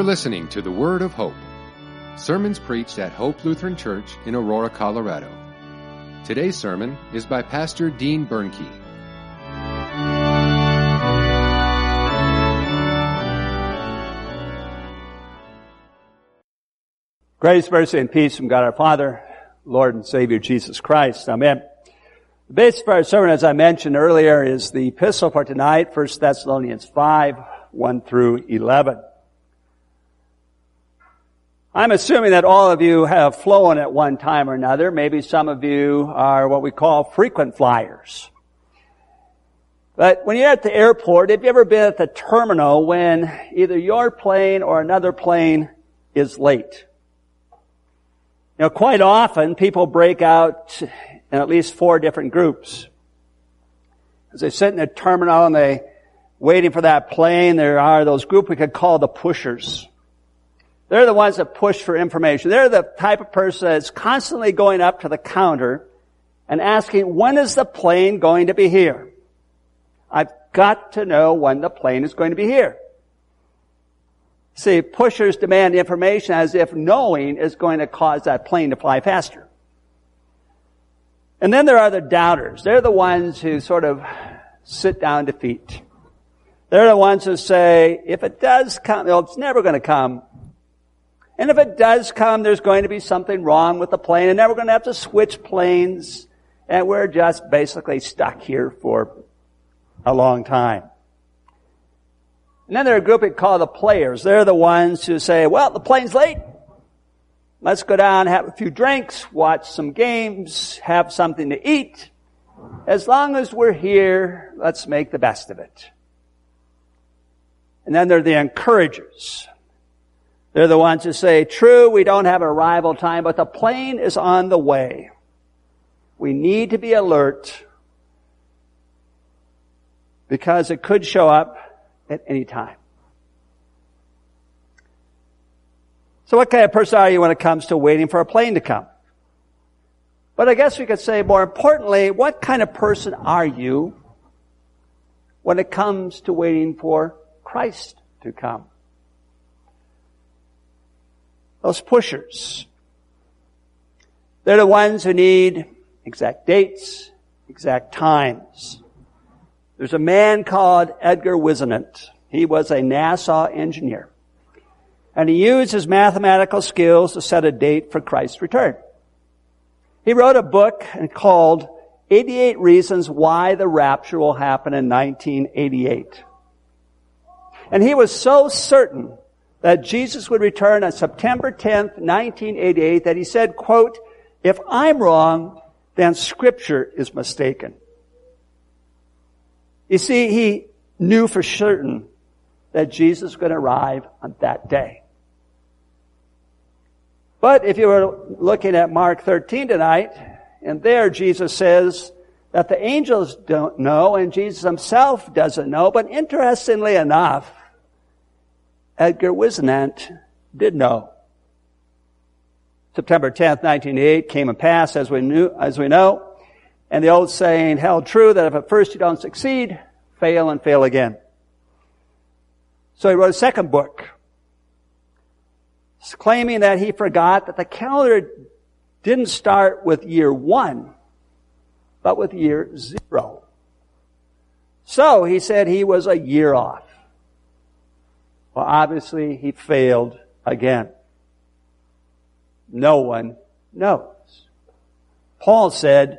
You're listening to the Word of Hope, sermons preached at Hope Lutheran Church in Aurora, Colorado. Today's sermon is by Pastor Dean Bernke. Grace, mercy, and peace from God our Father, Lord and Savior Jesus Christ. Amen. The basis for our sermon, as I mentioned earlier, is the epistle for tonight, 1 Thessalonians 5, 1 through 11. I'm assuming that all of you have flown at one time or another. Maybe some of you are what we call frequent flyers. But when you're at the airport, have you ever been at the terminal when either your plane or another plane is late? Know, quite often people break out in at least four different groups. As they sit in the terminal and they waiting for that plane, there are those group we could call the pushers. They're the ones that push for information. They're the type of person that's constantly going up to the counter and asking, when is the plane going to be here? I've got to know when the plane is going to be here. See, pushers demand information as if knowing is going to cause that plane to fly faster. And then there are the doubters. They're the ones who sort of sit down defeat. They're the ones who say, if it does come, well, it's never going to come. And if it does come, there's going to be something wrong with the plane, and then we're going to have to switch planes, and we're just basically stuck here for a long time. And then there are a group we call the players. They're the ones who say, well, the plane's late. Let's go down, have a few drinks, watch some games, have something to eat. As long as we're here, let's make the best of it. And then there are the encouragers. They're the ones who say, true, we don't have arrival time, but the plane is on the way. We need to be alert because it could show up at any time. So what kind of person are you when it comes to waiting for a plane to come? But I guess we could say more importantly, what kind of person are you when it comes to waiting for Christ to come? Those pushers. They're the ones who need exact dates, exact times. There's a man called Edgar Whisenant. He was a NASA engineer. And he used his mathematical skills to set a date for Christ's return. He wrote a book called 88 Reasons Why the Rapture Will Happen in 1988. And he was so certain that Jesus would return on September 10th, 1988, that he said, quote, if I'm wrong, then scripture is mistaken. You see, he knew for certain that Jesus was going to arrive on that day. But if you were looking at Mark 13 tonight, and there Jesus says that the angels don't know and Jesus himself doesn't know, but interestingly enough, Edgar Whisenant did know. September 10th, 1988 came and passed as we knew, as we know. And the old saying held true that if at first you don't succeed, fail and fail again. So he wrote a second book, claiming that he forgot that the calendar didn't start with year one, but with year zero. So he said he was a year off. Well, obviously he failed again. No one knows. Paul said,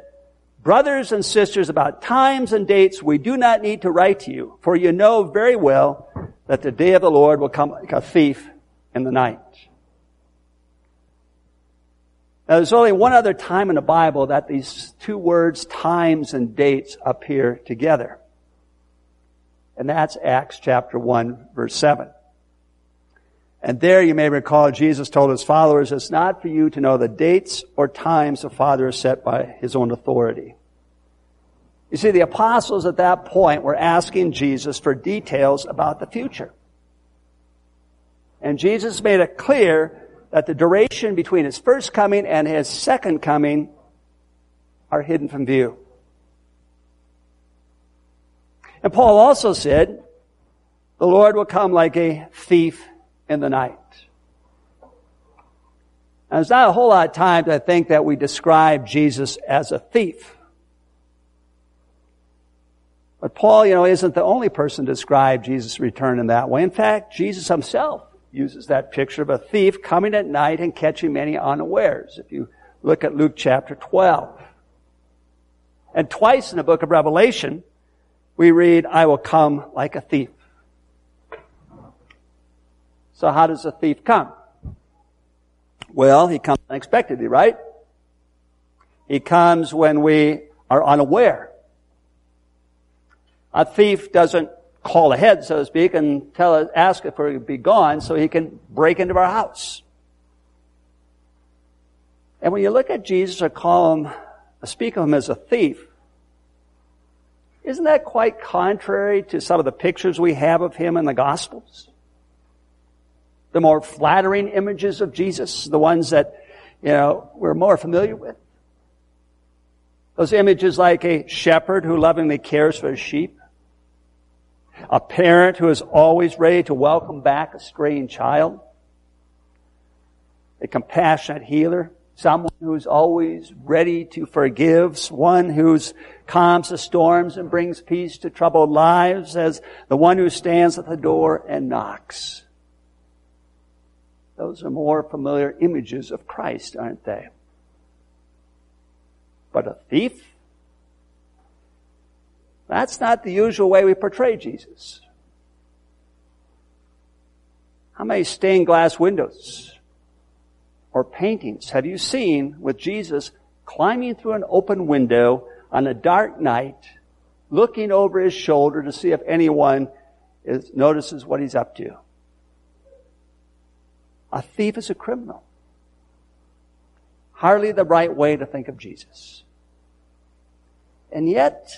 Brothers and sisters, about times and dates we do not need to write to you, for you know very well that the day of the Lord will come like a thief in the night. Now there's only one other time in the Bible that these two words, times and dates, appear together. And that's Acts chapter 1 verse 7. And there you may recall Jesus told his followers, it's not for you to know the dates or times the Father has set by his own authority. You see, the apostles at that point were asking Jesus for details about the future. And Jesus made it clear that the duration between his first coming and his second coming are hidden from view. And Paul also said, the Lord will come like a thief in the night. And there's not a whole lot of times I think that we describe Jesus as a thief. But Paul, you know, isn't the only person to describe Jesus' return in that way. In fact, Jesus himself uses that picture of a thief coming at night and catching many unawares. If you look at Luke chapter 12. And twice in the book of Revelation, we read, I will come like a thief. So how does a thief come? Well, he comes unexpectedly, right? He comes when we are unaware. A thief doesn't call ahead, so to speak, and tell us, ask if we're be gone so he can break into our house. And when you look at Jesus or call him, speak of him as a thief, isn't that quite contrary to some of the pictures we have of him in the Gospels? The more flattering images of Jesus, the ones that, you know, we're more familiar with. Those images like a shepherd who lovingly cares for his sheep, a parent who is always ready to welcome back a straying child, a compassionate healer, someone who's always ready to forgive, one who calms the storms and brings peace to troubled lives, as the one who stands at the door and knocks. Those are more familiar images of Christ, aren't they? But a thief? That's not the usual way we portray Jesus. How many stained glass windows or paintings have you seen with Jesus climbing through an open window on a dark night, looking over his shoulder to see if anyone is, notices what he's up to? A thief is a criminal. Hardly the right way to think of Jesus. And yet,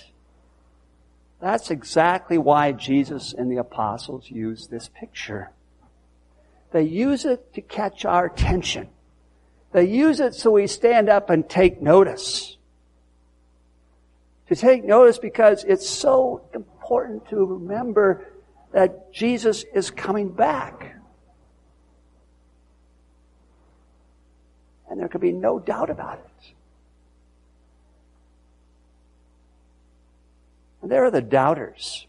that's exactly why Jesus and the apostles use this picture. They use it to catch our attention. They use it so we stand up and take notice. To take notice because it's so important to remember that Jesus is coming back. And there can be no doubt about it. And there are the doubters.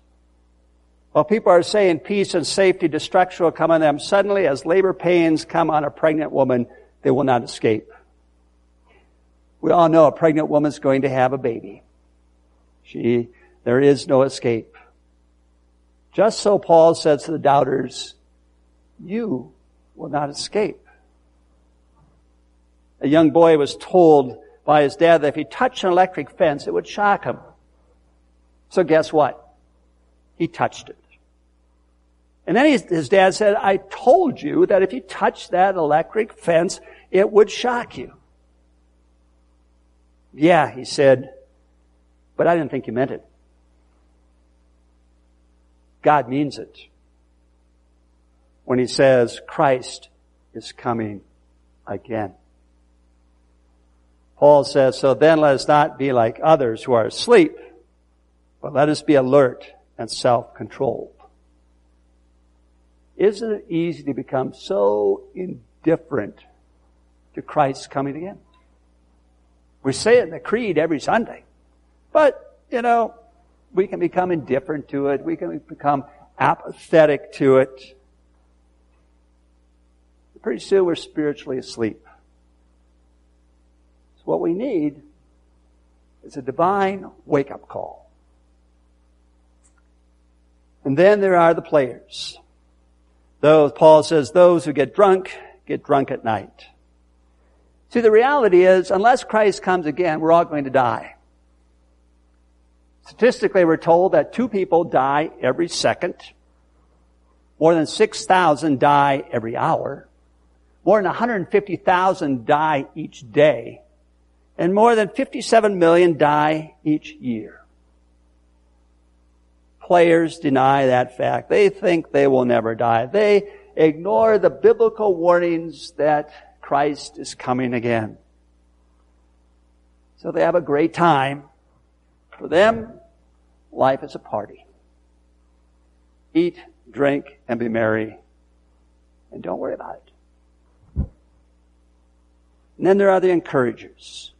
While people are saying peace and safety, destruction will come on them, suddenly as labor pains come on a pregnant woman, they will not escape. We all know a pregnant woman is going to have a baby. She, there is no escape. Just so Paul says to the doubters, you will not escape. A young boy was told by his dad that if he touched an electric fence, it would shock him. So guess what? He touched it. And then his dad said, I told you that if you touched that electric fence, it would shock you. Yeah, he said, but I didn't think you meant it. God means it. When he says Christ is coming again. Paul says, so then let us not be like others who are asleep, but let us be alert and self-controlled. Isn't it easy to become so indifferent to Christ's coming again? We say it in the creed every Sunday. But, you know, we can become indifferent to it. We can become apathetic to it. Pretty soon we're spiritually asleep. We need is a divine wake up call. And then there are the players. Those, Paul says, those who get drunk, get drunk at night. See, the reality is, unless Christ comes again, we're all going to die. Statistically, we're told that two people die every second. More than 6,000 die every hour. More than 150,000 die each day. And more than 57 million die each year players deny that fact. They think they will never die. They ignore the biblical warnings that Christ is coming again. So they have a great time. For them, life is a party. Eat, drink, and be merry. And don't worry about it. And then there are the encouragers.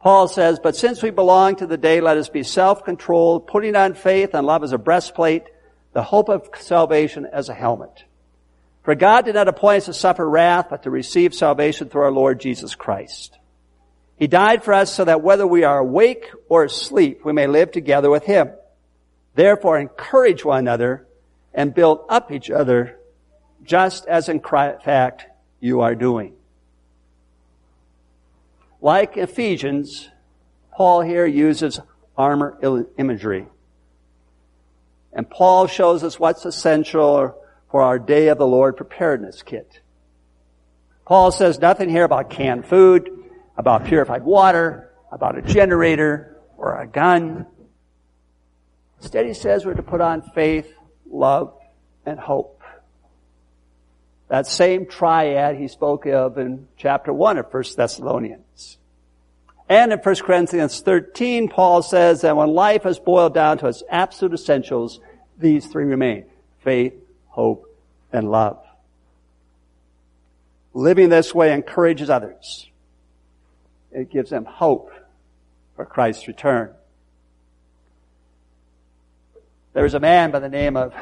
Paul says, But since we belong to the day, let us be self-controlled, putting on faith and love as a breastplate, the hope of salvation as a helmet. For God did not appoint us to suffer wrath, but to receive salvation through our Lord Jesus Christ. He died for us so that whether we are awake or asleep, we may live together with Him. Therefore, encourage one another and build up each other, just as in fact you are doing. Like Ephesians, Paul here uses armor imagery. And Paul shows us what's essential for our day of the Lord preparedness kit. Paul says nothing here about canned food, about purified water, about a generator or a gun. Instead, he says we're to put on faith, love, and hope. That same triad he spoke of in chapter 1 of 1 Thessalonians. And in 1 Corinthians 13, Paul says that when life is boiled down to its absolute essentials, these three remain. Faith, hope, and love. Living this way encourages others. It gives them hope for Christ's return. There was a man by the name of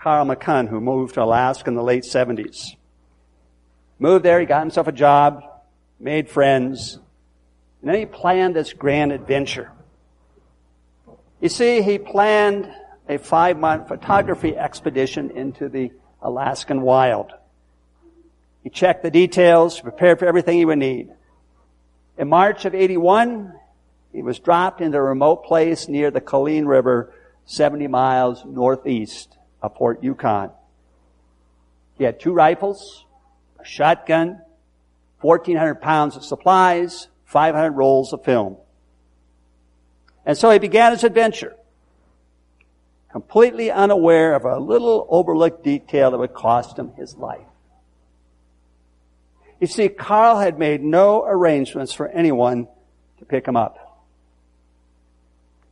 Carl McCunn who moved to Alaska in the late 70s. Moved there, he got himself a job, made friends, and then he planned this grand adventure. You see, he planned a five month photography expedition into the Alaskan wild. He checked the details, prepared for everything he would need. In March of 81, he was dropped into a remote place near the Coleen River, 70 miles northeast of Fort Yukon. He had two rifles, a shotgun, 1,400 pounds of supplies, 500 rolls of film. And so he began his adventure completely unaware of a little overlooked detail that would cost him his life. You see, Carl had made no arrangements for anyone to pick him up.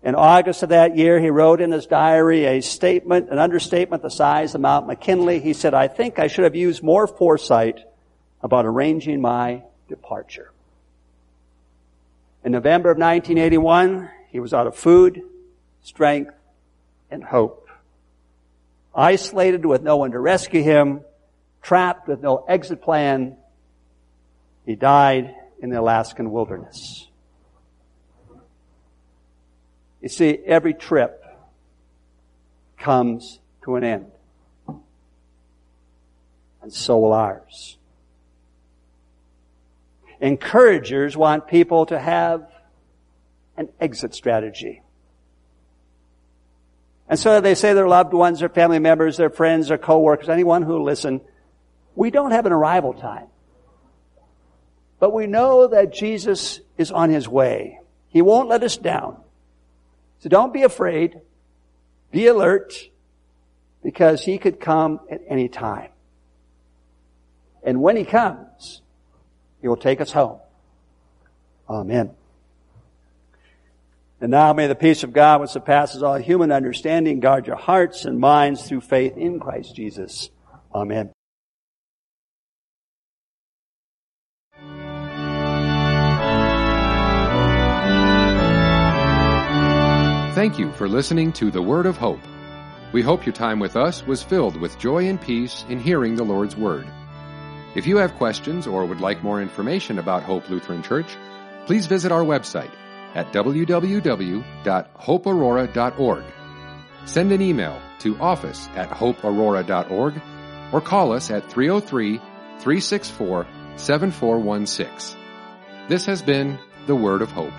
In August of that year, he wrote in his diary a statement, an understatement the size of Mount McKinley. He said, I think I should have used more foresight about arranging my departure. In November of 1981, he was out of food, strength, and hope. Isolated with no one to rescue him, trapped with no exit plan, he died in the Alaskan wilderness. You see, every trip comes to an end. And so will ours. Encouragers want people to have an exit strategy. And so they say their loved ones, their family members, their friends, their coworkers, anyone who listen, we don't have an arrival time. But we know that Jesus is on his way. He won't let us down. So don't be afraid. Be alert because he could come at any time. And when he comes, he will take us home. Amen. And now may the peace of God which surpasses all human understanding guard your hearts and minds through faith in Christ Jesus. Amen. Thank you for listening to the Word of Hope. We hope your time with us was filled with joy and peace in hearing the Lord's Word. If you have questions or would like more information about Hope Lutheran Church, please visit our website at www.hopeaurora.org. Send an email to office at hopeaurora.org or call us at 303 364 7416. This has been the Word of Hope.